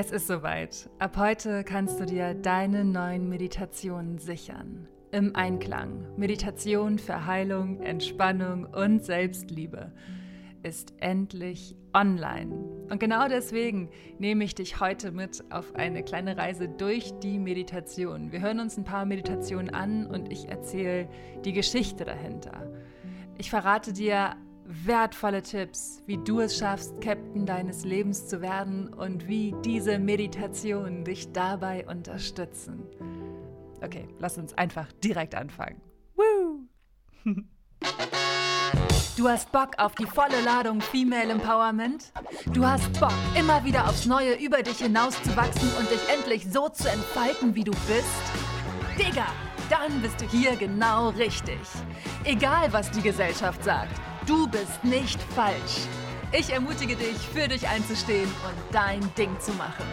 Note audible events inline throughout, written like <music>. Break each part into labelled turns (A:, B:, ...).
A: Es ist soweit. Ab heute kannst du dir deine neuen Meditationen sichern. Im Einklang. Meditation für Heilung, Entspannung und Selbstliebe ist endlich online. Und genau deswegen nehme ich dich heute mit auf eine kleine Reise durch die Meditation. Wir hören uns ein paar Meditationen an und ich erzähle die Geschichte dahinter. Ich verrate dir wertvolle Tipps, wie du es schaffst, Captain deines Lebens zu werden und wie diese Meditationen dich dabei unterstützen. Okay, lass uns einfach direkt anfangen. Woo! <laughs> Du hast Bock auf die volle Ladung Female Empowerment? Du hast Bock, immer wieder aufs Neue über dich hinauszuwachsen und dich endlich so zu entfalten, wie du bist? Digga, dann bist du hier genau richtig. Egal, was die Gesellschaft sagt, du bist nicht falsch. Ich ermutige dich, für dich einzustehen und dein Ding zu machen.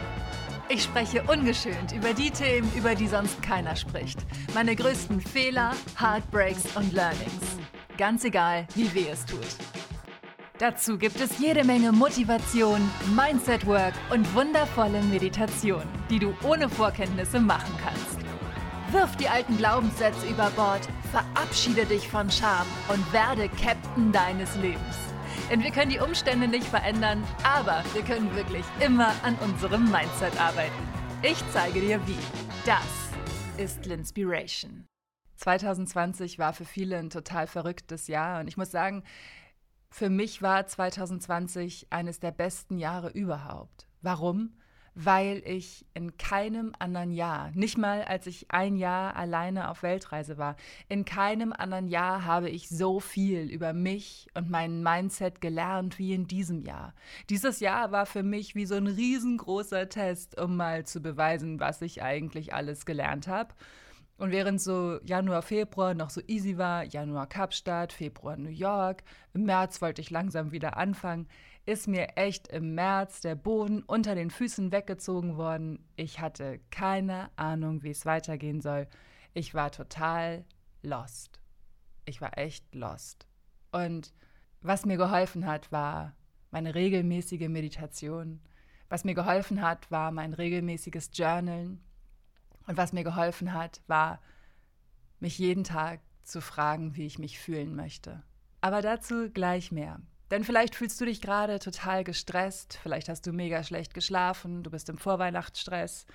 A: Ich spreche ungeschönt über die Themen, über die sonst keiner spricht. Meine größten Fehler, Heartbreaks und Learnings. Ganz egal, wie weh es tut. Dazu gibt es jede Menge Motivation, Mindset-Work und wundervolle Meditation, die du ohne Vorkenntnisse machen kannst. Wirf die alten Glaubenssätze über Bord, verabschiede dich von Scham und werde Captain deines Lebens. Denn wir können die Umstände nicht verändern, aber wir können wirklich immer an unserem Mindset arbeiten. Ich zeige dir wie. Das ist Linspiration. 2020 war für viele ein total verrücktes Jahr und ich muss sagen, für mich war 2020 eines der besten Jahre überhaupt. Warum? Weil ich in keinem anderen Jahr, nicht mal als ich ein Jahr alleine auf Weltreise war, in keinem anderen Jahr habe ich so viel über mich und mein Mindset gelernt wie in diesem Jahr. Dieses Jahr war für mich wie so ein riesengroßer Test, um mal zu beweisen, was ich eigentlich alles gelernt habe. Und während so Januar, Februar noch so easy war, Januar Kapstadt, Februar New York, im März wollte ich langsam wieder anfangen, ist mir echt im März der Boden unter den Füßen weggezogen worden. Ich hatte keine Ahnung, wie es weitergehen soll. Ich war total lost. Ich war echt lost. Und was mir geholfen hat, war meine regelmäßige Meditation. Was mir geholfen hat, war mein regelmäßiges Journalen. Und was mir geholfen hat, war, mich jeden Tag zu fragen, wie ich mich fühlen möchte. Aber dazu gleich mehr. Denn vielleicht fühlst du dich gerade total gestresst, vielleicht hast du mega schlecht geschlafen, du bist im Vorweihnachtsstress,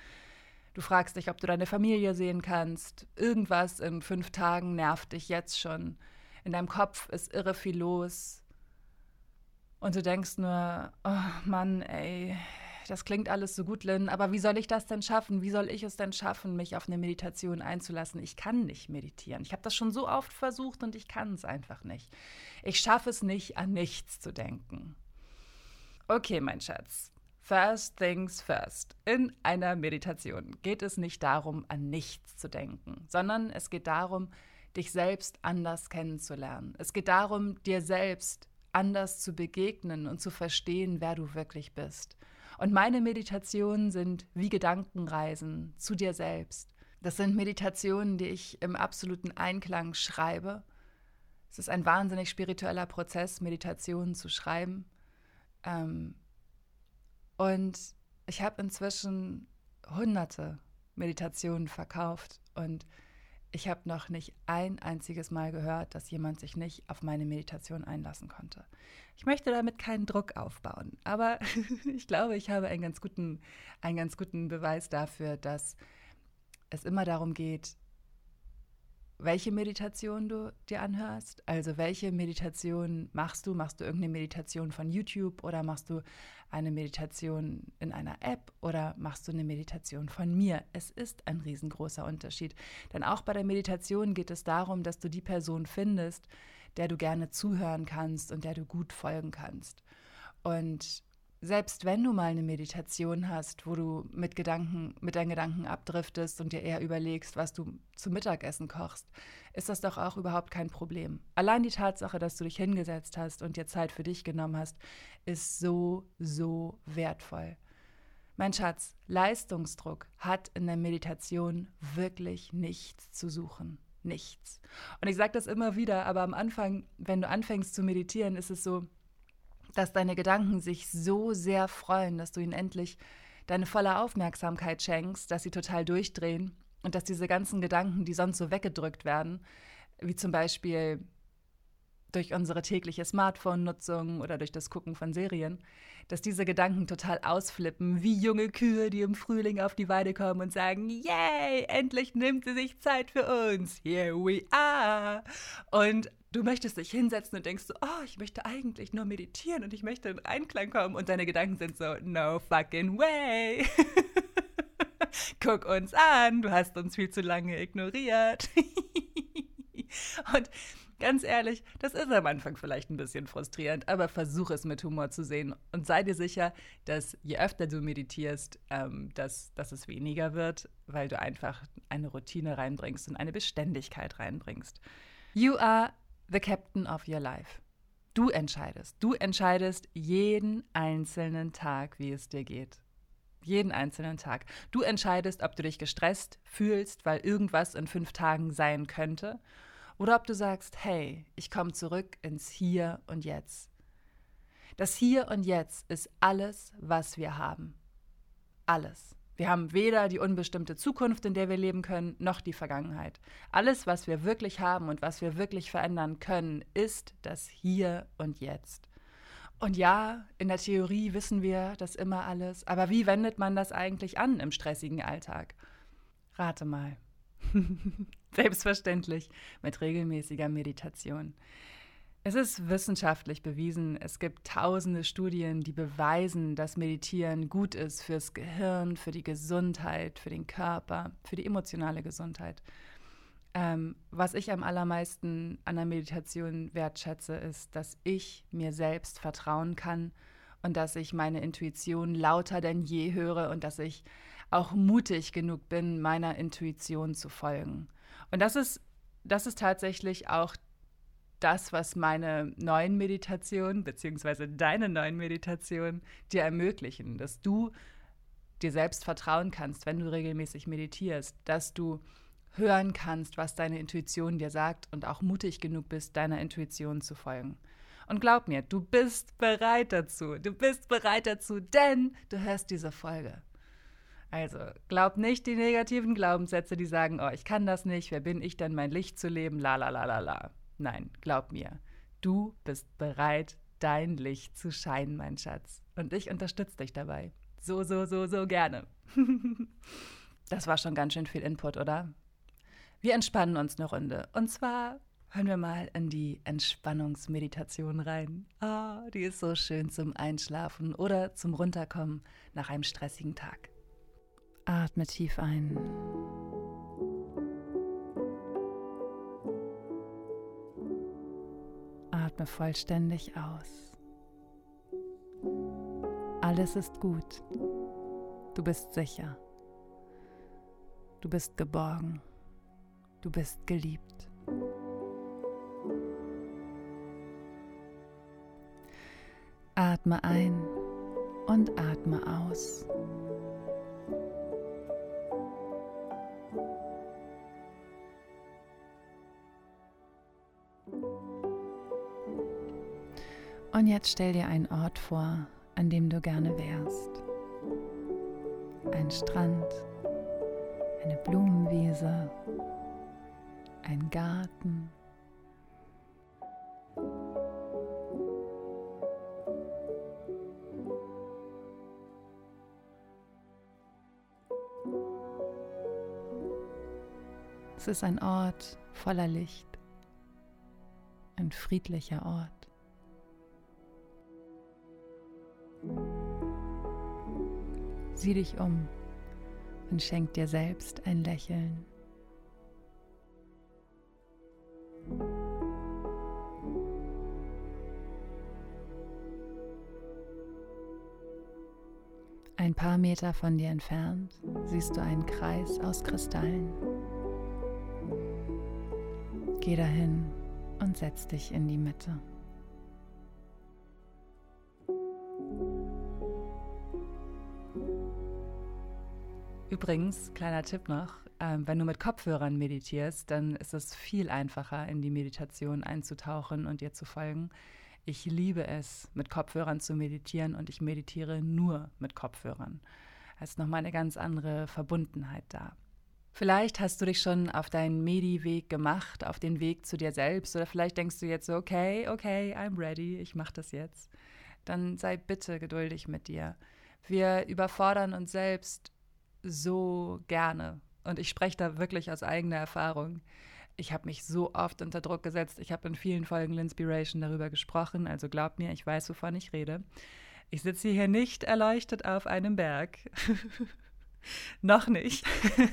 A: du fragst dich, ob du deine Familie sehen kannst, irgendwas in fünf Tagen nervt dich jetzt schon, in deinem Kopf ist irre viel los. Und du denkst nur, oh Mann, ey, das klingt alles so gut, Lynn, aber wie soll ich das denn schaffen? Wie soll ich es denn schaffen, mich auf eine Meditation einzulassen? Ich kann nicht meditieren. Ich habe das schon so oft versucht und ich kann es einfach nicht. Ich schaffe es nicht, an nichts zu denken. Okay, mein Schatz. First things first. In einer Meditation geht es nicht darum, an nichts zu denken, sondern es geht darum, dich selbst anders kennenzulernen. Es geht darum, dir selbst anders zu begegnen und zu verstehen, wer du wirklich bist. Und meine Meditationen sind wie Gedankenreisen zu dir selbst. Das sind Meditationen, die ich im absoluten Einklang schreibe. Es ist ein wahnsinnig spiritueller Prozess, Meditationen zu schreiben. Ähm, und ich habe inzwischen hunderte Meditationen verkauft und ich habe noch nicht ein einziges Mal gehört, dass jemand sich nicht auf meine Meditation einlassen konnte. Ich möchte damit keinen Druck aufbauen, aber <laughs> ich glaube, ich habe einen ganz guten, einen ganz guten Beweis dafür, dass es immer darum geht, welche Meditation du dir anhörst. Also welche Meditation machst du? Machst du irgendeine Meditation von YouTube oder machst du eine Meditation in einer App oder machst du eine Meditation von mir? Es ist ein riesengroßer Unterschied. Denn auch bei der Meditation geht es darum, dass du die Person findest, der du gerne zuhören kannst und der du gut folgen kannst. Und selbst wenn du mal eine Meditation hast, wo du mit Gedanken, mit deinen Gedanken abdriftest und dir eher überlegst, was du zum Mittagessen kochst, ist das doch auch überhaupt kein Problem. Allein die Tatsache, dass du dich hingesetzt hast und dir Zeit für dich genommen hast, ist so, so wertvoll. Mein Schatz, Leistungsdruck hat in der Meditation wirklich nichts zu suchen. Nichts. Und ich sage das immer wieder, aber am Anfang, wenn du anfängst zu meditieren, ist es so, dass deine Gedanken sich so sehr freuen, dass du ihnen endlich deine volle Aufmerksamkeit schenkst, dass sie total durchdrehen und dass diese ganzen Gedanken, die sonst so weggedrückt werden, wie zum Beispiel durch unsere tägliche Smartphone-Nutzung oder durch das Gucken von Serien, dass diese Gedanken total ausflippen, wie junge Kühe, die im Frühling auf die Weide kommen und sagen, yay, endlich nimmt sie sich Zeit für uns, here we are. Und du möchtest dich hinsetzen und denkst so, oh, ich möchte eigentlich nur meditieren und ich möchte in Einklang kommen und deine Gedanken sind so, no fucking way. <laughs> Guck uns an, du hast uns viel zu lange ignoriert. <laughs> und Ganz ehrlich, das ist am Anfang vielleicht ein bisschen frustrierend, aber versuch es mit Humor zu sehen und sei dir sicher, dass je öfter du meditierst, ähm, dass, dass es weniger wird, weil du einfach eine Routine reinbringst und eine Beständigkeit reinbringst. You are the captain of your life. Du entscheidest. Du entscheidest jeden einzelnen Tag, wie es dir geht. Jeden einzelnen Tag. Du entscheidest, ob du dich gestresst fühlst, weil irgendwas in fünf Tagen sein könnte oder ob du sagst, hey, ich komme zurück ins Hier und Jetzt. Das Hier und Jetzt ist alles, was wir haben. Alles. Wir haben weder die unbestimmte Zukunft, in der wir leben können, noch die Vergangenheit. Alles, was wir wirklich haben und was wir wirklich verändern können, ist das Hier und Jetzt. Und ja, in der Theorie wissen wir das immer alles, aber wie wendet man das eigentlich an im stressigen Alltag? Rate mal. <laughs> Selbstverständlich mit regelmäßiger Meditation. Es ist wissenschaftlich bewiesen, es gibt tausende Studien, die beweisen, dass Meditieren gut ist fürs Gehirn, für die Gesundheit, für den Körper, für die emotionale Gesundheit. Ähm, was ich am allermeisten an der Meditation wertschätze, ist, dass ich mir selbst vertrauen kann und dass ich meine Intuition lauter denn je höre und dass ich auch mutig genug bin, meiner Intuition zu folgen. Und das ist, das ist tatsächlich auch das, was meine neuen Meditationen, beziehungsweise deine neuen Meditationen dir ermöglichen, dass du dir selbst vertrauen kannst, wenn du regelmäßig meditierst, dass du hören kannst, was deine Intuition dir sagt und auch mutig genug bist, deiner Intuition zu folgen. Und glaub mir, du bist bereit dazu. Du bist bereit dazu, denn du hörst diese Folge. Also, glaub nicht die negativen Glaubenssätze, die sagen, oh, ich kann das nicht, wer bin ich denn, mein Licht zu leben, la la la la la. Nein, glaub mir, du bist bereit, dein Licht zu scheinen, mein Schatz. Und ich unterstütze dich dabei. So, so, so, so gerne. <laughs> das war schon ganz schön viel Input, oder? Wir entspannen uns eine Runde. Und zwar hören wir mal in die Entspannungsmeditation rein. Ah, die ist so schön zum Einschlafen oder zum Runterkommen nach einem stressigen Tag. Atme tief ein. Atme vollständig aus. Alles ist gut. Du bist sicher. Du bist geborgen. Du bist geliebt. Atme ein und atme aus. Und jetzt stell dir einen Ort vor, an dem du gerne wärst. Ein Strand, eine Blumenwiese, ein Garten. Es ist ein Ort voller Licht, ein friedlicher Ort. Sieh dich um und schenk dir selbst ein Lächeln. Ein paar Meter von dir entfernt siehst du einen Kreis aus Kristallen. Geh dahin und setz dich in die Mitte. Übrigens, kleiner Tipp noch, ähm, wenn du mit Kopfhörern meditierst, dann ist es viel einfacher, in die Meditation einzutauchen und dir zu folgen. Ich liebe es, mit Kopfhörern zu meditieren und ich meditiere nur mit Kopfhörern. hast nochmal eine ganz andere Verbundenheit da. Vielleicht hast du dich schon auf deinen Medi-Weg gemacht, auf den Weg zu dir selbst, oder vielleicht denkst du jetzt so, okay, okay, I'm ready, ich mache das jetzt. Dann sei bitte geduldig mit dir. Wir überfordern uns selbst so gerne. Und ich spreche da wirklich aus eigener Erfahrung. Ich habe mich so oft unter Druck gesetzt. Ich habe in vielen Folgen Linspiration darüber gesprochen. Also glaub mir, ich weiß, wovon ich rede. Ich sitze hier nicht erleuchtet auf einem Berg. <laughs> Noch nicht.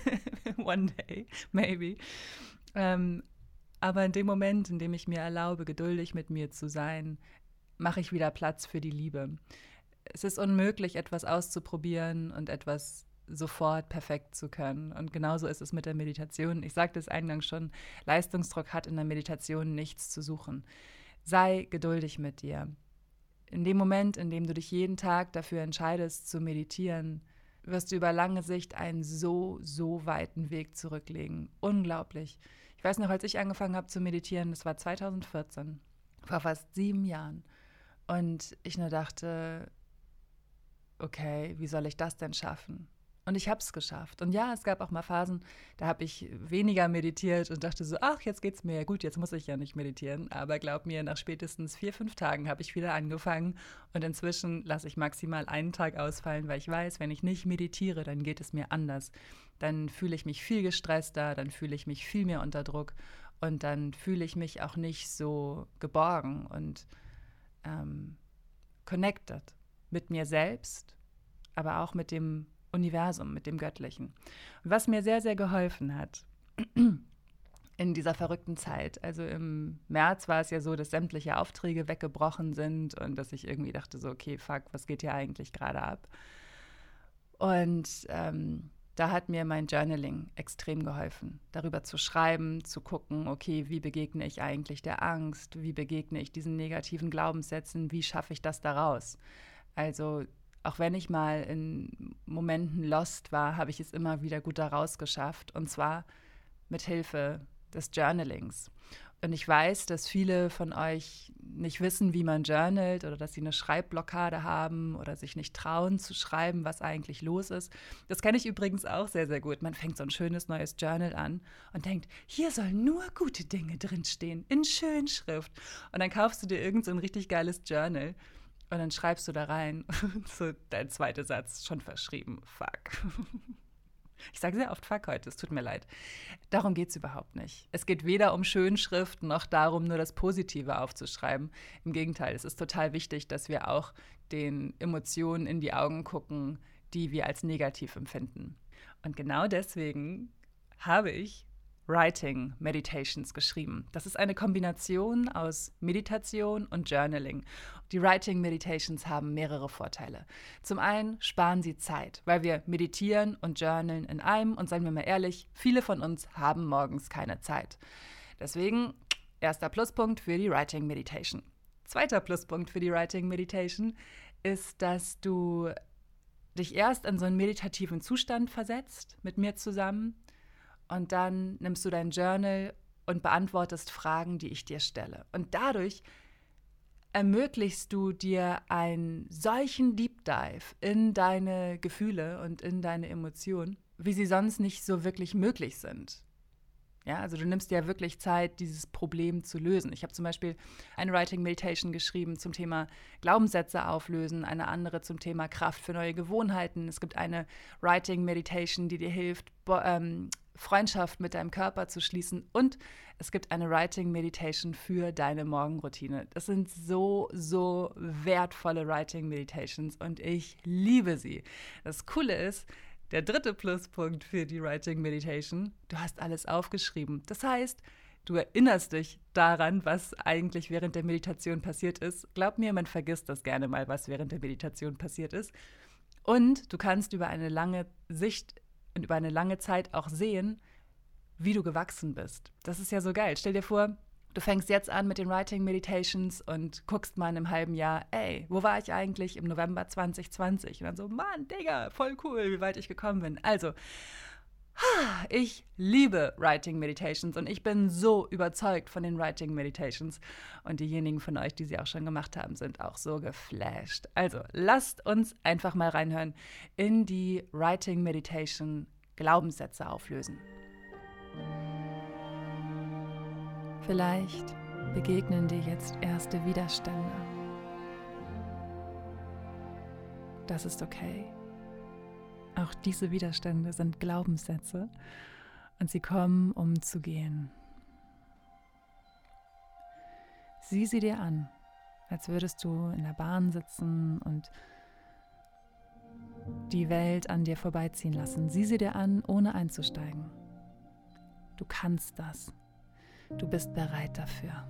A: <laughs> One day, maybe. Ähm, aber in dem Moment, in dem ich mir erlaube, geduldig mit mir zu sein, mache ich wieder Platz für die Liebe. Es ist unmöglich, etwas auszuprobieren und etwas sofort perfekt zu können. Und genauso ist es mit der Meditation. Ich sagte es eingangs schon, Leistungsdruck hat in der Meditation nichts zu suchen. Sei geduldig mit dir. In dem Moment, in dem du dich jeden Tag dafür entscheidest zu meditieren, wirst du über lange Sicht einen so, so weiten Weg zurücklegen. Unglaublich. Ich weiß noch, als ich angefangen habe zu meditieren, das war 2014, vor fast sieben Jahren. Und ich nur dachte, okay, wie soll ich das denn schaffen? Und ich habe es geschafft. Und ja, es gab auch mal Phasen, da habe ich weniger meditiert und dachte so, ach, jetzt geht's mir. Gut, jetzt muss ich ja nicht meditieren. Aber glaub mir, nach spätestens vier, fünf Tagen habe ich wieder angefangen. Und inzwischen lasse ich maximal einen Tag ausfallen, weil ich weiß, wenn ich nicht meditiere, dann geht es mir anders. Dann fühle ich mich viel gestresster, dann fühle ich mich viel mehr unter Druck und dann fühle ich mich auch nicht so geborgen und ähm, connected mit mir selbst, aber auch mit dem Universum, mit dem Göttlichen. Was mir sehr, sehr geholfen hat <clears throat> in dieser verrückten Zeit, also im März war es ja so, dass sämtliche Aufträge weggebrochen sind und dass ich irgendwie dachte so, okay, fuck, was geht hier eigentlich gerade ab? Und ähm, da hat mir mein Journaling extrem geholfen, darüber zu schreiben, zu gucken, okay, wie begegne ich eigentlich der Angst, wie begegne ich diesen negativen Glaubenssätzen, wie schaffe ich das daraus? Also auch wenn ich mal in Momenten lost war, habe ich es immer wieder gut daraus geschafft. Und zwar mit Hilfe des Journalings. Und ich weiß, dass viele von euch nicht wissen, wie man journalt oder dass sie eine Schreibblockade haben oder sich nicht trauen zu schreiben, was eigentlich los ist. Das kenne ich übrigens auch sehr, sehr gut. Man fängt so ein schönes neues Journal an und denkt, hier sollen nur gute Dinge drinstehen, in Schönschrift. Und dann kaufst du dir irgend so ein richtig geiles Journal und dann schreibst du da rein, <laughs> so dein zweiter Satz, schon verschrieben, fuck. <laughs> Ich sage sehr oft fuck heute, es tut mir leid. Darum geht es überhaupt nicht. Es geht weder um Schönschrift noch darum, nur das Positive aufzuschreiben. Im Gegenteil, es ist total wichtig, dass wir auch den Emotionen in die Augen gucken, die wir als negativ empfinden. Und genau deswegen habe ich Writing Meditations geschrieben. Das ist eine Kombination aus Meditation und Journaling. Die Writing Meditations haben mehrere Vorteile. Zum einen sparen sie Zeit, weil wir meditieren und journalen in einem und seien wir mal ehrlich, viele von uns haben morgens keine Zeit. Deswegen erster Pluspunkt für die Writing Meditation. Zweiter Pluspunkt für die Writing Meditation ist, dass du dich erst in so einen meditativen Zustand versetzt mit mir zusammen und dann nimmst du dein Journal und beantwortest Fragen, die ich dir stelle. Und dadurch ermöglichst du dir einen solchen Deep Dive in deine Gefühle und in deine Emotionen, wie sie sonst nicht so wirklich möglich sind. Ja, also du nimmst dir ja wirklich Zeit, dieses Problem zu lösen. Ich habe zum Beispiel eine Writing Meditation geschrieben zum Thema Glaubenssätze auflösen, eine andere zum Thema Kraft für neue Gewohnheiten. Es gibt eine Writing Meditation, die dir hilft, ähm, Freundschaft mit deinem Körper zu schließen und es gibt eine Writing Meditation für deine Morgenroutine. Das sind so, so wertvolle Writing Meditations und ich liebe sie. Das Coole ist, der dritte Pluspunkt für die Writing Meditation, du hast alles aufgeschrieben. Das heißt, du erinnerst dich daran, was eigentlich während der Meditation passiert ist. Glaub mir, man vergisst das gerne mal, was während der Meditation passiert ist. Und du kannst über eine lange Sicht und über eine lange Zeit auch sehen, wie du gewachsen bist. Das ist ja so geil. Stell dir vor, du fängst jetzt an mit den Writing Meditations und guckst mal in einem halben Jahr, ey, wo war ich eigentlich im November 2020? Und dann so, Mann, Digga, voll cool, wie weit ich gekommen bin. Also, Ich liebe Writing Meditations und ich bin so überzeugt von den Writing Meditations. Und diejenigen von euch, die sie auch schon gemacht haben, sind auch so geflasht. Also lasst uns einfach mal reinhören in die Writing Meditation Glaubenssätze auflösen. Vielleicht begegnen dir jetzt erste Widerstände. Das ist okay. Auch diese Widerstände sind Glaubenssätze und sie kommen, um zu gehen. Sieh sie dir an, als würdest du in der Bahn sitzen und die Welt an dir vorbeiziehen lassen. Sieh sie dir an, ohne einzusteigen. Du kannst das. Du bist bereit dafür.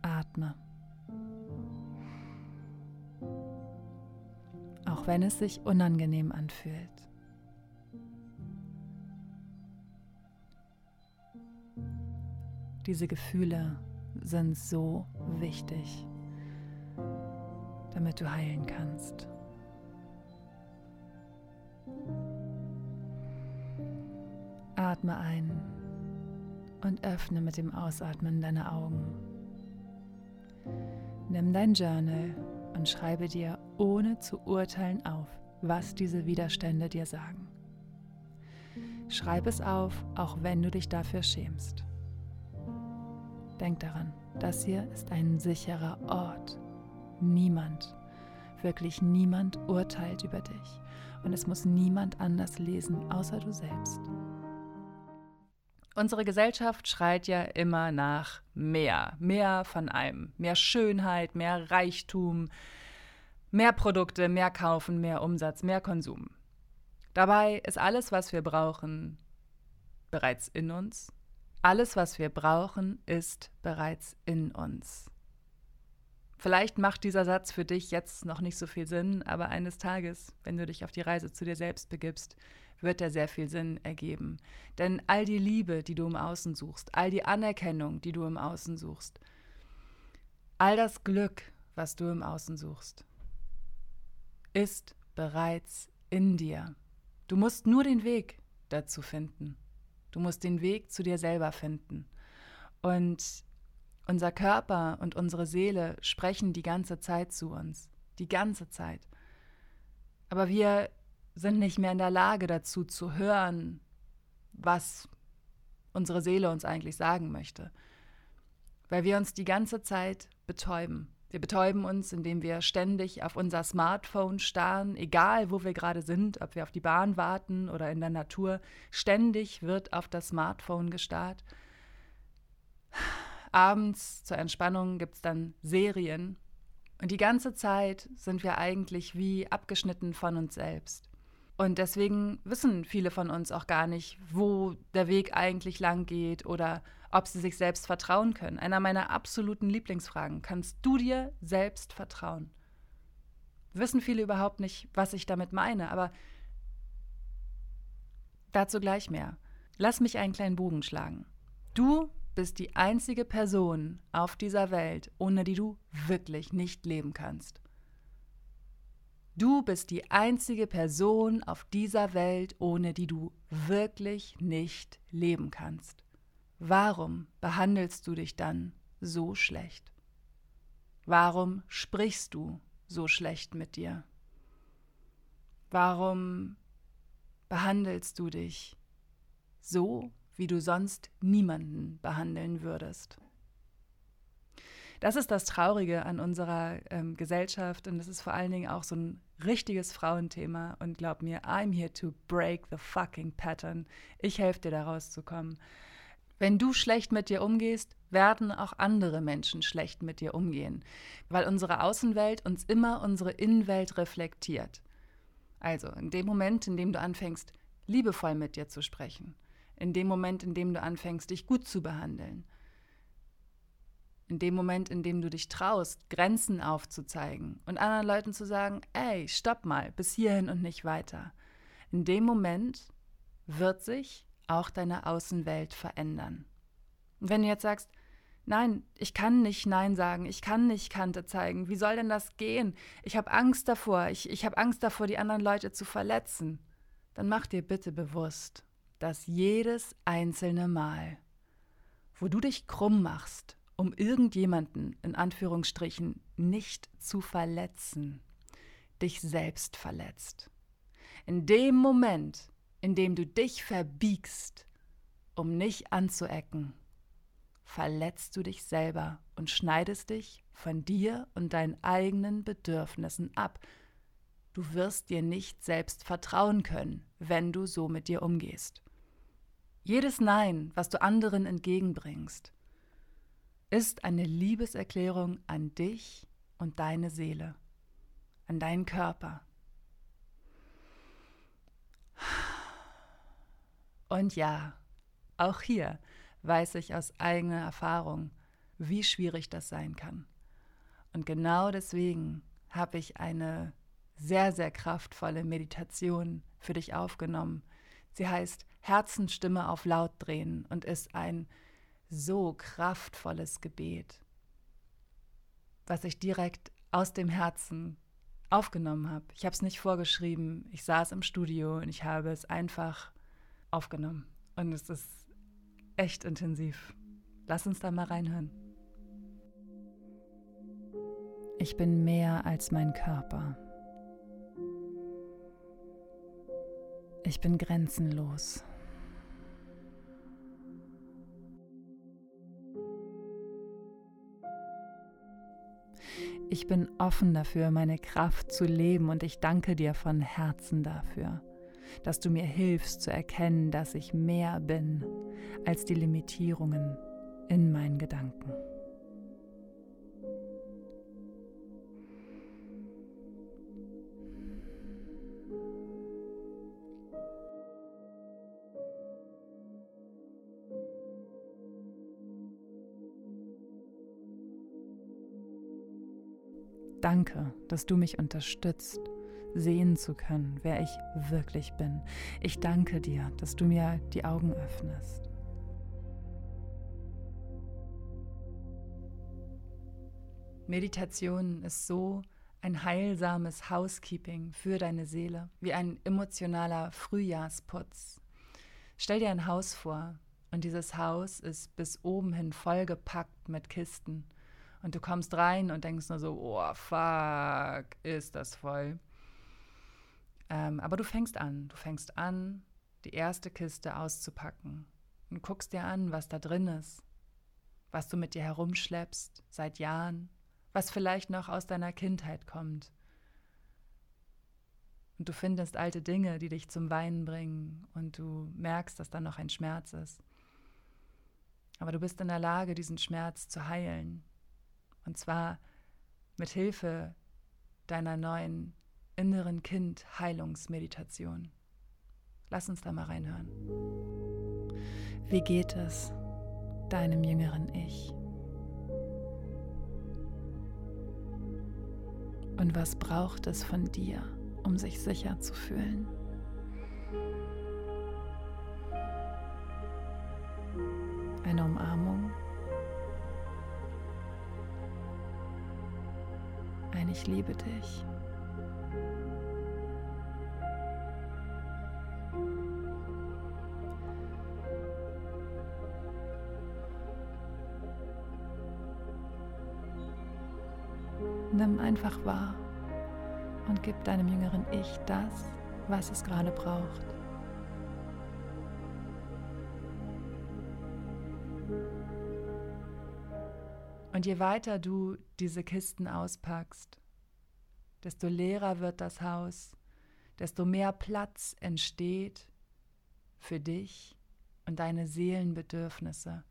A: Atme. Auch wenn es sich unangenehm anfühlt. Diese Gefühle sind so wichtig, damit du heilen kannst. Atme ein und öffne mit dem Ausatmen deine Augen. Nimm dein Journal und schreibe dir ohne zu urteilen auf, was diese Widerstände dir sagen. Schreib es auf, auch wenn du dich dafür schämst. Denk daran, das hier ist ein sicherer Ort. Niemand, wirklich niemand urteilt über dich und es muss niemand anders lesen, außer du selbst. Unsere Gesellschaft schreit ja immer nach mehr, mehr von allem, mehr Schönheit, mehr Reichtum, mehr Produkte, mehr kaufen, mehr Umsatz, mehr Konsum. Dabei ist alles, was wir brauchen, bereits in uns. Alles, was wir brauchen, ist bereits in uns. Vielleicht macht dieser Satz für dich jetzt noch nicht so viel Sinn, aber eines Tages, wenn du dich auf die Reise zu dir selbst begibst, wird er sehr viel Sinn ergeben. Denn all die Liebe, die du im Außen suchst, all die Anerkennung, die du im Außen suchst, all das Glück, was du im Außen suchst, ist bereits in dir. Du musst nur den Weg dazu finden. Du musst den Weg zu dir selber finden. Und unser Körper und unsere Seele sprechen die ganze Zeit zu uns. Die ganze Zeit. Aber wir sind nicht mehr in der Lage dazu zu hören, was unsere Seele uns eigentlich sagen möchte. Weil wir uns die ganze Zeit betäuben. Wir betäuben uns, indem wir ständig auf unser Smartphone starren, egal wo wir gerade sind, ob wir auf die Bahn warten oder in der Natur. Ständig wird auf das Smartphone gestarrt. Abends zur Entspannung gibt es dann Serien. Und die ganze Zeit sind wir eigentlich wie abgeschnitten von uns selbst. Und deswegen wissen viele von uns auch gar nicht, wo der Weg eigentlich lang geht oder ob sie sich selbst vertrauen können. Einer meiner absoluten Lieblingsfragen. Kannst du dir selbst vertrauen? Wissen viele überhaupt nicht, was ich damit meine, aber dazu gleich mehr. Lass mich einen kleinen Bogen schlagen. Du bist die einzige Person auf dieser Welt, ohne die du wirklich nicht leben kannst. Du bist die einzige Person auf dieser Welt, ohne die du wirklich nicht leben kannst. Warum behandelst du dich dann so schlecht? Warum sprichst du so schlecht mit dir? Warum behandelst du dich so, wie du sonst niemanden behandeln würdest? Das ist das Traurige an unserer ähm, Gesellschaft und das ist vor allen Dingen auch so ein richtiges Frauenthema. Und glaub mir, I'm here to break the fucking pattern. Ich helfe dir da rauszukommen. Wenn du schlecht mit dir umgehst, werden auch andere Menschen schlecht mit dir umgehen, weil unsere Außenwelt uns immer unsere Innenwelt reflektiert. Also in dem Moment, in dem du anfängst, liebevoll mit dir zu sprechen, in dem Moment, in dem du anfängst, dich gut zu behandeln, in dem Moment, in dem du dich traust, Grenzen aufzuzeigen und anderen Leuten zu sagen, ey, stopp mal, bis hierhin und nicht weiter. In dem Moment wird sich auch deine Außenwelt verändern. Und wenn du jetzt sagst, Nein, ich kann nicht Nein sagen, ich kann nicht Kante zeigen. Wie soll denn das gehen? Ich habe Angst davor, ich, ich habe Angst davor, die anderen Leute zu verletzen. Dann mach dir bitte bewusst, dass jedes einzelne Mal, wo du dich krumm machst, um irgendjemanden in Anführungsstrichen nicht zu verletzen, dich selbst verletzt. In dem Moment, in dem du dich verbiegst, um nicht anzuecken, verletzt du dich selber und schneidest dich von dir und deinen eigenen Bedürfnissen ab. Du wirst dir nicht selbst vertrauen können, wenn du so mit dir umgehst. Jedes Nein, was du anderen entgegenbringst, ist eine Liebeserklärung an dich und deine Seele, an deinen Körper. Und ja, auch hier weiß ich aus eigener Erfahrung, wie schwierig das sein kann. Und genau deswegen habe ich eine sehr, sehr kraftvolle Meditation für dich aufgenommen. Sie heißt Herzensstimme auf laut drehen und ist ein so kraftvolles Gebet, was ich direkt aus dem Herzen aufgenommen habe. Ich habe es nicht vorgeschrieben, ich saß im Studio und ich habe es einfach aufgenommen. Und es ist echt intensiv. Lass uns da mal reinhören. Ich bin mehr als mein Körper. Ich bin grenzenlos. Ich bin offen dafür, meine Kraft zu leben und ich danke dir von Herzen dafür dass du mir hilfst zu erkennen, dass ich mehr bin als die Limitierungen in meinen Gedanken. Danke, dass du mich unterstützt sehen zu können, wer ich wirklich bin. Ich danke dir, dass du mir die Augen öffnest. Meditation ist so ein heilsames Housekeeping für deine Seele, wie ein emotionaler Frühjahrsputz. Stell dir ein Haus vor und dieses Haus ist bis oben hin vollgepackt mit Kisten. Und du kommst rein und denkst nur so, oh fuck, ist das voll. Ähm, aber du fängst an, du fängst an, die erste Kiste auszupacken und guckst dir an, was da drin ist, was du mit dir herumschleppst seit Jahren, was vielleicht noch aus deiner Kindheit kommt. Und du findest alte Dinge, die dich zum Weinen bringen und du merkst, dass da noch ein Schmerz ist. Aber du bist in der Lage, diesen Schmerz zu heilen. Und zwar mit Hilfe deiner neuen inneren Kind Heilungsmeditation. Lass uns da mal reinhören. Wie geht es deinem jüngeren Ich? Und was braucht es von dir, um sich sicher zu fühlen? Eine Umarmung? Ein Ich liebe dich? Einfach wahr und gib deinem jüngeren Ich das, was es gerade braucht. Und je weiter du diese Kisten auspackst, desto leerer wird das Haus, desto mehr Platz entsteht für dich und deine Seelenbedürfnisse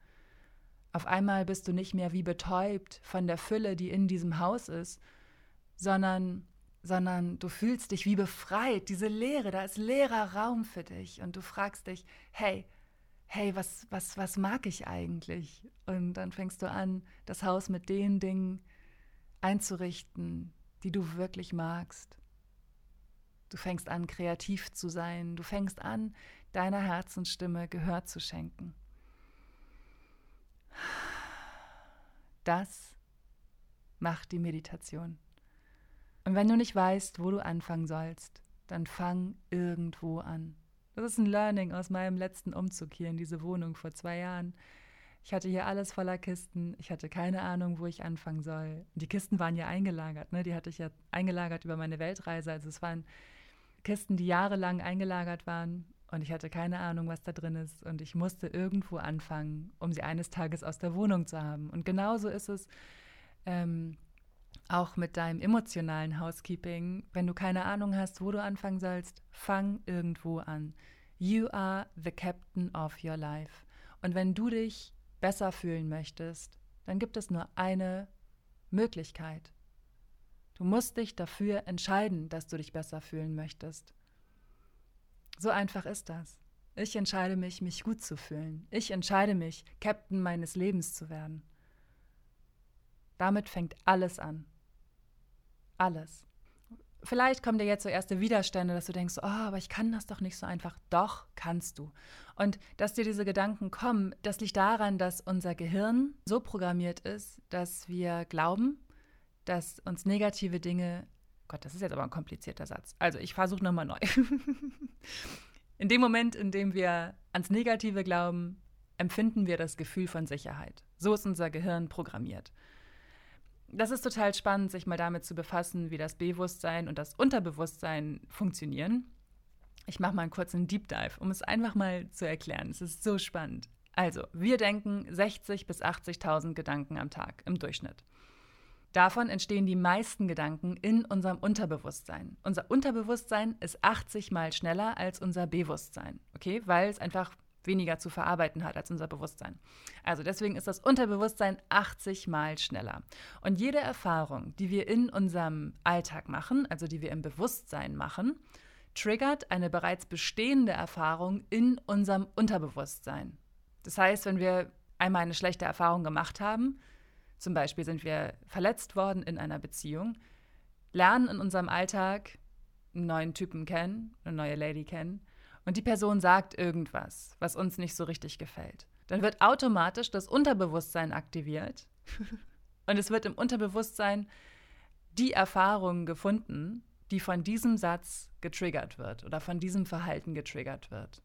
A: auf einmal bist du nicht mehr wie betäubt von der Fülle, die in diesem Haus ist, sondern, sondern du fühlst dich wie befreit, diese Leere, da ist leerer Raum für dich und du fragst dich, hey, hey, was, was, was mag ich eigentlich? Und dann fängst du an, das Haus mit den Dingen einzurichten, die du wirklich magst. Du fängst an, kreativ zu sein. Du fängst an, deiner Herzensstimme Gehör zu schenken. Das macht die Meditation. Und wenn du nicht weißt, wo du anfangen sollst, dann fang irgendwo an. Das ist ein Learning aus meinem letzten Umzug hier in diese Wohnung vor zwei Jahren. Ich hatte hier alles voller Kisten. Ich hatte keine Ahnung, wo ich anfangen soll. Die Kisten waren ja eingelagert. Ne? Die hatte ich ja eingelagert über meine Weltreise. Also es waren Kisten, die jahrelang eingelagert waren. Und ich hatte keine Ahnung, was da drin ist. Und ich musste irgendwo anfangen, um sie eines Tages aus der Wohnung zu haben. Und genauso ist es ähm, auch mit deinem emotionalen Housekeeping. Wenn du keine Ahnung hast, wo du anfangen sollst, fang irgendwo an. You are the captain of your life. Und wenn du dich besser fühlen möchtest, dann gibt es nur eine Möglichkeit. Du musst dich dafür entscheiden, dass du dich besser fühlen möchtest. So einfach ist das. Ich entscheide mich, mich gut zu fühlen. Ich entscheide mich, Captain meines Lebens zu werden. Damit fängt alles an. Alles. Vielleicht kommen dir jetzt so erste Widerstände, dass du denkst, oh, aber ich kann das doch nicht so einfach. Doch, kannst du. Und dass dir diese Gedanken kommen, das liegt daran, dass unser Gehirn so programmiert ist, dass wir glauben, dass uns negative Dinge, Gott, das ist jetzt aber ein komplizierter Satz. Also ich versuche nochmal neu. <laughs> in dem Moment, in dem wir ans Negative glauben, empfinden wir das Gefühl von Sicherheit. So ist unser Gehirn programmiert das ist total spannend, sich mal damit zu befassen, wie das Bewusstsein und das Unterbewusstsein funktionieren. Ich mache mal einen kurzen Deep Dive, um es einfach mal zu erklären. Es ist so spannend. Also, wir denken 60.000 bis 80.000 Gedanken am Tag im Durchschnitt. Davon entstehen die meisten Gedanken in unserem Unterbewusstsein. Unser Unterbewusstsein ist 80 mal schneller als unser Bewusstsein, okay? Weil es einfach weniger zu verarbeiten hat als unser Bewusstsein. Also deswegen ist das Unterbewusstsein 80 mal schneller. Und jede Erfahrung, die wir in unserem Alltag machen, also die wir im Bewusstsein machen, triggert eine bereits bestehende Erfahrung in unserem Unterbewusstsein. Das heißt, wenn wir einmal eine schlechte Erfahrung gemacht haben, zum Beispiel sind wir verletzt worden in einer Beziehung, lernen in unserem Alltag einen neuen Typen kennen, eine neue Lady kennen und die Person sagt irgendwas, was uns nicht so richtig gefällt, dann wird automatisch das Unterbewusstsein aktiviert <laughs> und es wird im Unterbewusstsein die Erfahrung gefunden, die von diesem Satz getriggert wird oder von diesem Verhalten getriggert wird.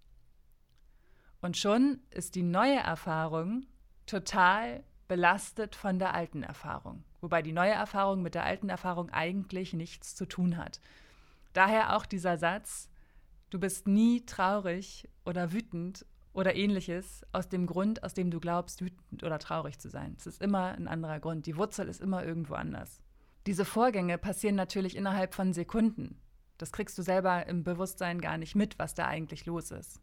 A: Und schon ist die neue Erfahrung total belastet von der alten Erfahrung, wobei die neue Erfahrung mit der alten Erfahrung eigentlich nichts zu tun hat. Daher auch dieser Satz, Du bist nie traurig oder wütend oder ähnliches aus dem Grund, aus dem du glaubst, wütend oder traurig zu sein. Es ist immer ein anderer Grund. Die Wurzel ist immer irgendwo anders. Diese Vorgänge passieren natürlich innerhalb von Sekunden. Das kriegst du selber im Bewusstsein gar nicht mit, was da eigentlich los ist.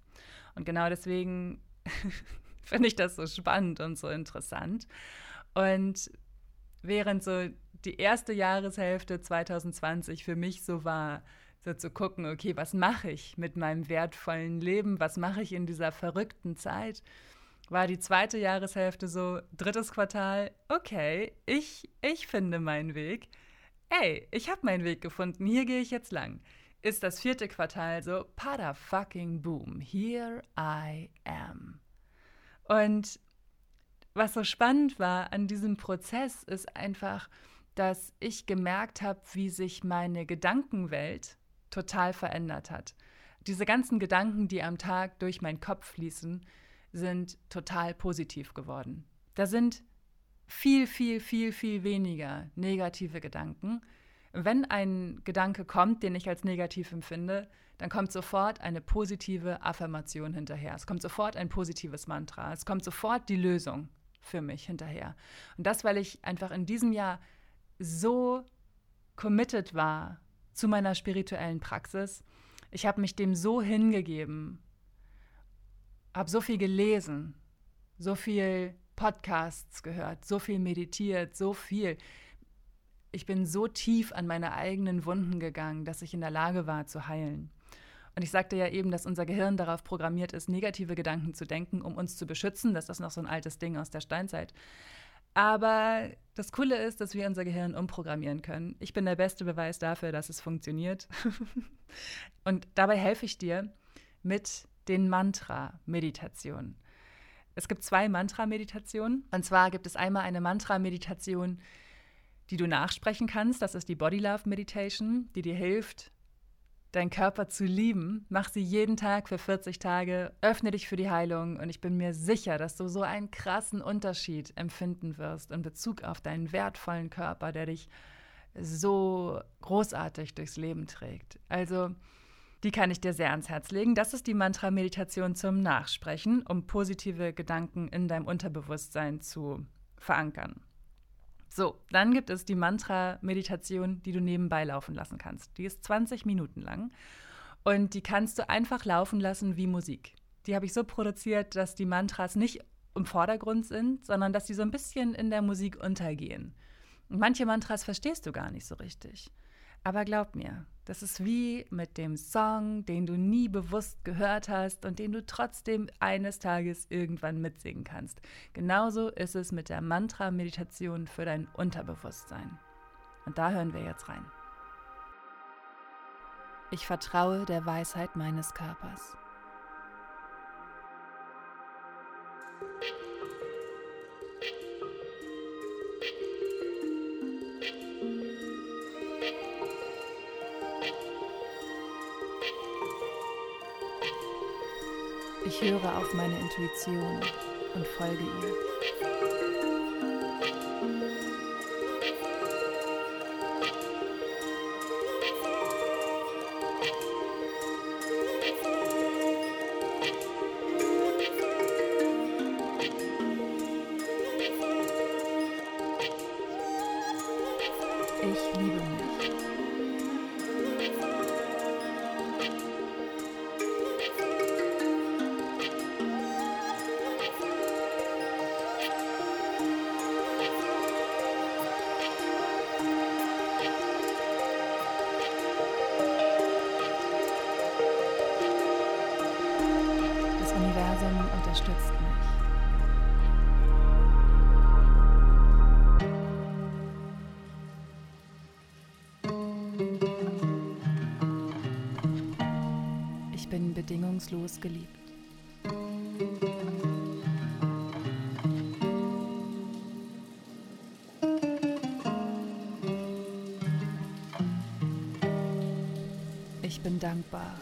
A: Und genau deswegen <laughs> finde ich das so spannend und so interessant. Und während so die erste Jahreshälfte 2020 für mich so war, so zu gucken, okay, was mache ich mit meinem wertvollen Leben, was mache ich in dieser verrückten Zeit, war die zweite Jahreshälfte so, drittes Quartal, okay, ich, ich finde meinen Weg. Ey, ich habe meinen Weg gefunden, hier gehe ich jetzt lang. Ist das vierte Quartal so, pada fucking boom, here I am. Und was so spannend war an diesem Prozess, ist einfach, dass ich gemerkt habe, wie sich meine Gedankenwelt total verändert hat. Diese ganzen Gedanken, die am Tag durch meinen Kopf fließen, sind total positiv geworden. Da sind viel, viel, viel, viel weniger negative Gedanken. Wenn ein Gedanke kommt, den ich als negativ empfinde, dann kommt sofort eine positive Affirmation hinterher. Es kommt sofort ein positives Mantra. Es kommt sofort die Lösung für mich hinterher. Und das, weil ich einfach in diesem Jahr so committed war zu meiner spirituellen Praxis. Ich habe mich dem so hingegeben, habe so viel gelesen, so viel Podcasts gehört, so viel meditiert, so viel. Ich bin so tief an meine eigenen Wunden gegangen, dass ich in der Lage war zu heilen. Und ich sagte ja eben, dass unser Gehirn darauf programmiert ist, negative Gedanken zu denken, um uns zu beschützen. Das ist noch so ein altes Ding aus der Steinzeit. Aber das Coole ist, dass wir unser Gehirn umprogrammieren können. Ich bin der beste Beweis dafür, dass es funktioniert. <laughs> Und dabei helfe ich dir mit den Mantra-Meditationen. Es gibt zwei Mantra-Meditationen. Und zwar gibt es einmal eine Mantra-Meditation, die du nachsprechen kannst. Das ist die Body Love Meditation, die dir hilft, deinen Körper zu lieben. Mach sie jeden Tag für 40 Tage. Öffne dich für die Heilung. Und ich bin mir sicher, dass du so einen krassen Unterschied empfinden wirst in Bezug auf deinen wertvollen Körper, der dich so großartig durchs Leben trägt. Also, die kann ich dir sehr ans Herz legen. Das ist die Mantra-Meditation zum Nachsprechen, um positive Gedanken in deinem Unterbewusstsein zu verankern. So, dann gibt es die Mantra-Meditation, die du nebenbei laufen lassen kannst. Die ist 20 Minuten lang und die kannst du einfach laufen lassen wie Musik. Die habe ich so produziert, dass die Mantras nicht im Vordergrund sind, sondern dass sie so ein bisschen in der Musik untergehen. Und manche Mantras verstehst du gar nicht so richtig. Aber glaub mir, das ist wie mit dem Song, den du nie bewusst gehört hast und den du trotzdem eines Tages irgendwann mitsingen kannst. Genauso ist es mit der Mantra-Meditation für dein Unterbewusstsein. Und da hören wir jetzt rein. Ich vertraue der Weisheit meines Körpers. Höre auf meine Intuition und folge ihr. Universum unterstützt mich. Ich bin bedingungslos geliebt. Ich bin dankbar.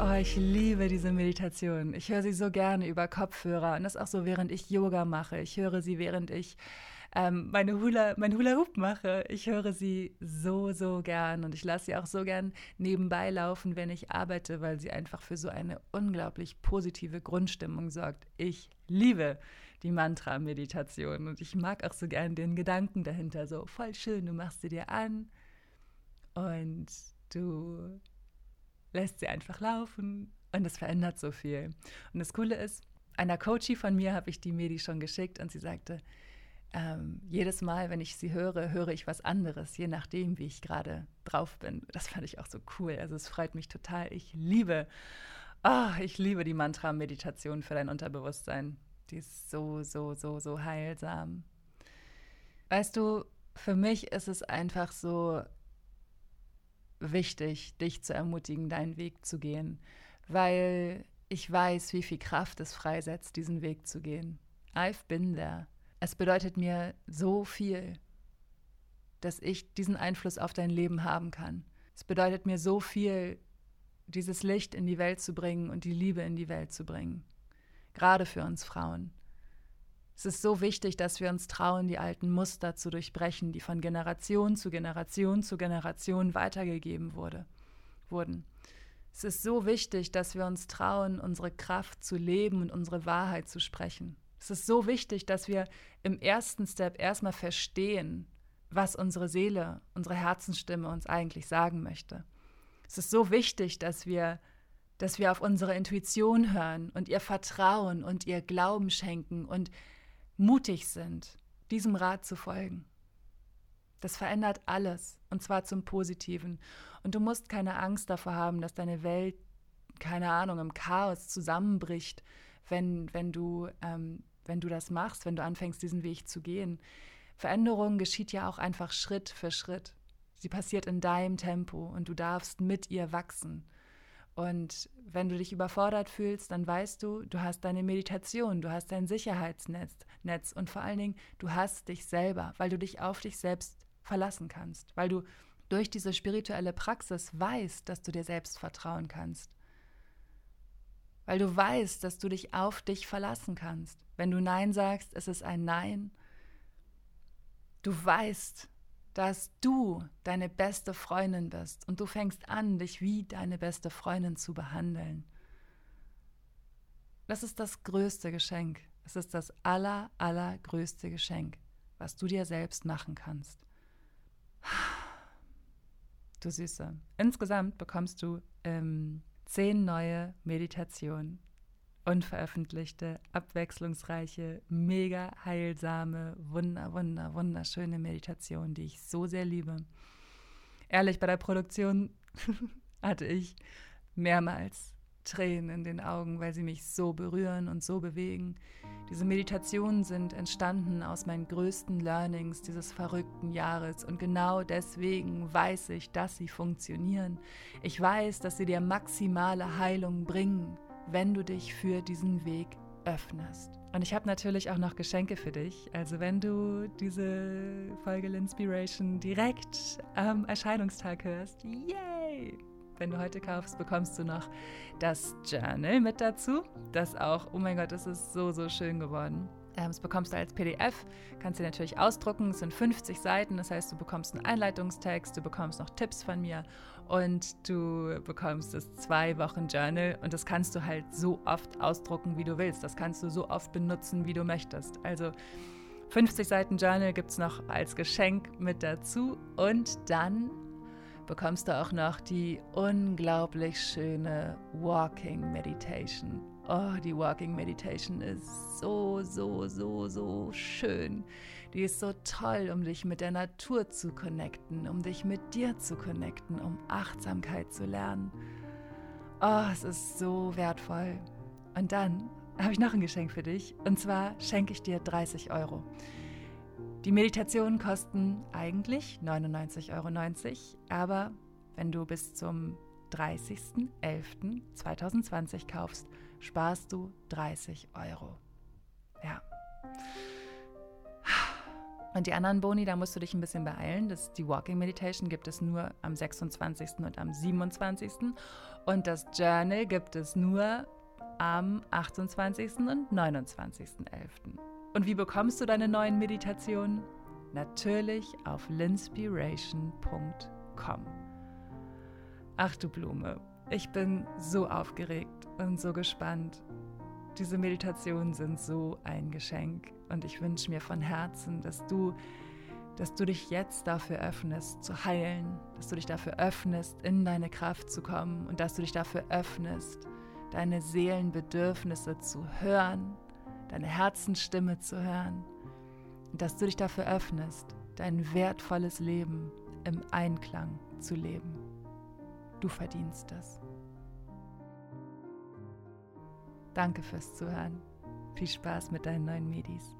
A: Oh, ich liebe diese Meditation. Ich höre sie so gerne über Kopfhörer und das auch so, während ich Yoga mache. Ich höre sie, während ich ähm, meine Hula, mein Hula Hoop mache. Ich höre sie so, so gern und ich lasse sie auch so gern nebenbei laufen, wenn ich arbeite, weil sie einfach für so eine unglaublich positive Grundstimmung sorgt. Ich liebe die Mantra-Meditation und ich mag auch so gern den Gedanken dahinter. So voll schön, du machst sie dir an und du lässt sie einfach laufen und es verändert so viel. Und das Coole ist, einer Coachie von mir habe ich die Medi schon geschickt und sie sagte, ähm, jedes Mal, wenn ich sie höre, höre ich was anderes, je nachdem, wie ich gerade drauf bin. Das fand ich auch so cool. Also es freut mich total. Ich liebe, oh, ich liebe die Mantra-Meditation für dein Unterbewusstsein. Die ist so, so, so, so heilsam. Weißt du, für mich ist es einfach so wichtig, dich zu ermutigen, deinen Weg zu gehen, weil ich weiß, wie viel Kraft es freisetzt, diesen Weg zu gehen. I've been there. Es bedeutet mir so viel, dass ich diesen Einfluss auf dein Leben haben kann. Es bedeutet mir so viel, dieses Licht in die Welt zu bringen und die Liebe in die Welt zu bringen. Gerade für uns Frauen. Es ist so wichtig, dass wir uns trauen, die alten Muster zu durchbrechen, die von Generation zu Generation zu Generation weitergegeben wurde, wurden. Es ist so wichtig, dass wir uns trauen, unsere Kraft zu leben und unsere Wahrheit zu sprechen. Es ist so wichtig, dass wir im ersten Step erstmal verstehen, was unsere Seele, unsere Herzensstimme uns eigentlich sagen möchte. Es ist so wichtig, dass wir, dass wir auf unsere Intuition hören und ihr Vertrauen und ihr Glauben schenken und mutig sind, diesem Rat zu folgen. Das verändert alles und zwar zum Positiven. Und du musst keine Angst davor haben, dass deine Welt, keine Ahnung, im Chaos zusammenbricht, wenn, wenn, du, ähm, wenn du das machst, wenn du anfängst, diesen Weg zu gehen. Veränderung geschieht ja auch einfach Schritt für Schritt. Sie passiert in deinem Tempo und du darfst mit ihr wachsen. Und wenn du dich überfordert fühlst, dann weißt du, du hast deine Meditation, du hast dein Sicherheitsnetz Netz, und vor allen Dingen, du hast dich selber, weil du dich auf dich selbst verlassen kannst, weil du durch diese spirituelle Praxis weißt, dass du dir selbst vertrauen kannst. Weil du weißt, dass du dich auf dich verlassen kannst. Wenn du Nein sagst, ist es ein Nein Du weißt, dass du deine beste Freundin bist und du fängst an, dich wie deine beste Freundin zu behandeln. Das ist das größte Geschenk. Es ist das aller, allergrößte Geschenk, was du dir selbst machen kannst. Du Süße. Insgesamt bekommst du ähm, zehn neue Meditationen unveröffentlichte, abwechslungsreiche, mega heilsame, wunder, wunder, wunderschöne Meditation, die ich so sehr liebe. Ehrlich, bei der Produktion <laughs> hatte ich mehrmals Tränen in den Augen, weil sie mich so berühren und so bewegen. Diese Meditationen sind entstanden aus meinen größten Learnings dieses verrückten Jahres und genau deswegen weiß ich, dass sie funktionieren. Ich weiß, dass sie dir maximale Heilung bringen wenn du dich für diesen Weg öffnest. Und ich habe natürlich auch noch Geschenke für dich. Also wenn du diese Folge Linspiration direkt am Erscheinungstag hörst, yay! Wenn du heute kaufst, bekommst du noch das Journal mit dazu. Das auch, oh mein Gott, das ist so, so schön geworden. Ähm, das bekommst du als PDF, kannst du natürlich ausdrucken. Es sind 50 Seiten, das heißt, du bekommst einen Einleitungstext, du bekommst noch Tipps von mir und du bekommst das zwei Wochen Journal und das kannst du halt so oft ausdrucken, wie du willst. Das kannst du so oft benutzen, wie du möchtest. Also 50 Seiten Journal gibt es noch als Geschenk mit dazu und dann bekommst du auch noch die unglaublich schöne Walking Meditation. Oh, die Walking Meditation ist so, so, so, so schön. Die ist so toll, um dich mit der Natur zu connecten, um dich mit dir zu connecten, um Achtsamkeit zu lernen. Oh, es ist so wertvoll. Und dann habe ich noch ein Geschenk für dich. Und zwar schenke ich dir 30 Euro. Die Meditationen kosten eigentlich 99,90 Euro, aber wenn du bis zum 30.11.2020 kaufst, sparst du 30 Euro. Ja. Und die anderen Boni, da musst du dich ein bisschen beeilen. Das, die Walking Meditation gibt es nur am 26. und am 27. Und das Journal gibt es nur am 28. und 29.11. Und wie bekommst du deine neuen Meditationen? Natürlich auf linspiration.com. Ach du Blume, ich bin so aufgeregt und so gespannt. Diese Meditationen sind so ein Geschenk und ich wünsche mir von Herzen, dass du, dass du dich jetzt dafür öffnest, zu heilen, dass du dich dafür öffnest, in deine Kraft zu kommen und dass du dich dafür öffnest, deine Seelenbedürfnisse zu hören, deine Herzensstimme zu hören und dass du dich dafür öffnest, dein wertvolles Leben im Einklang zu leben. Du verdienst es. Danke fürs Zuhören. Viel Spaß mit deinen neuen Medis.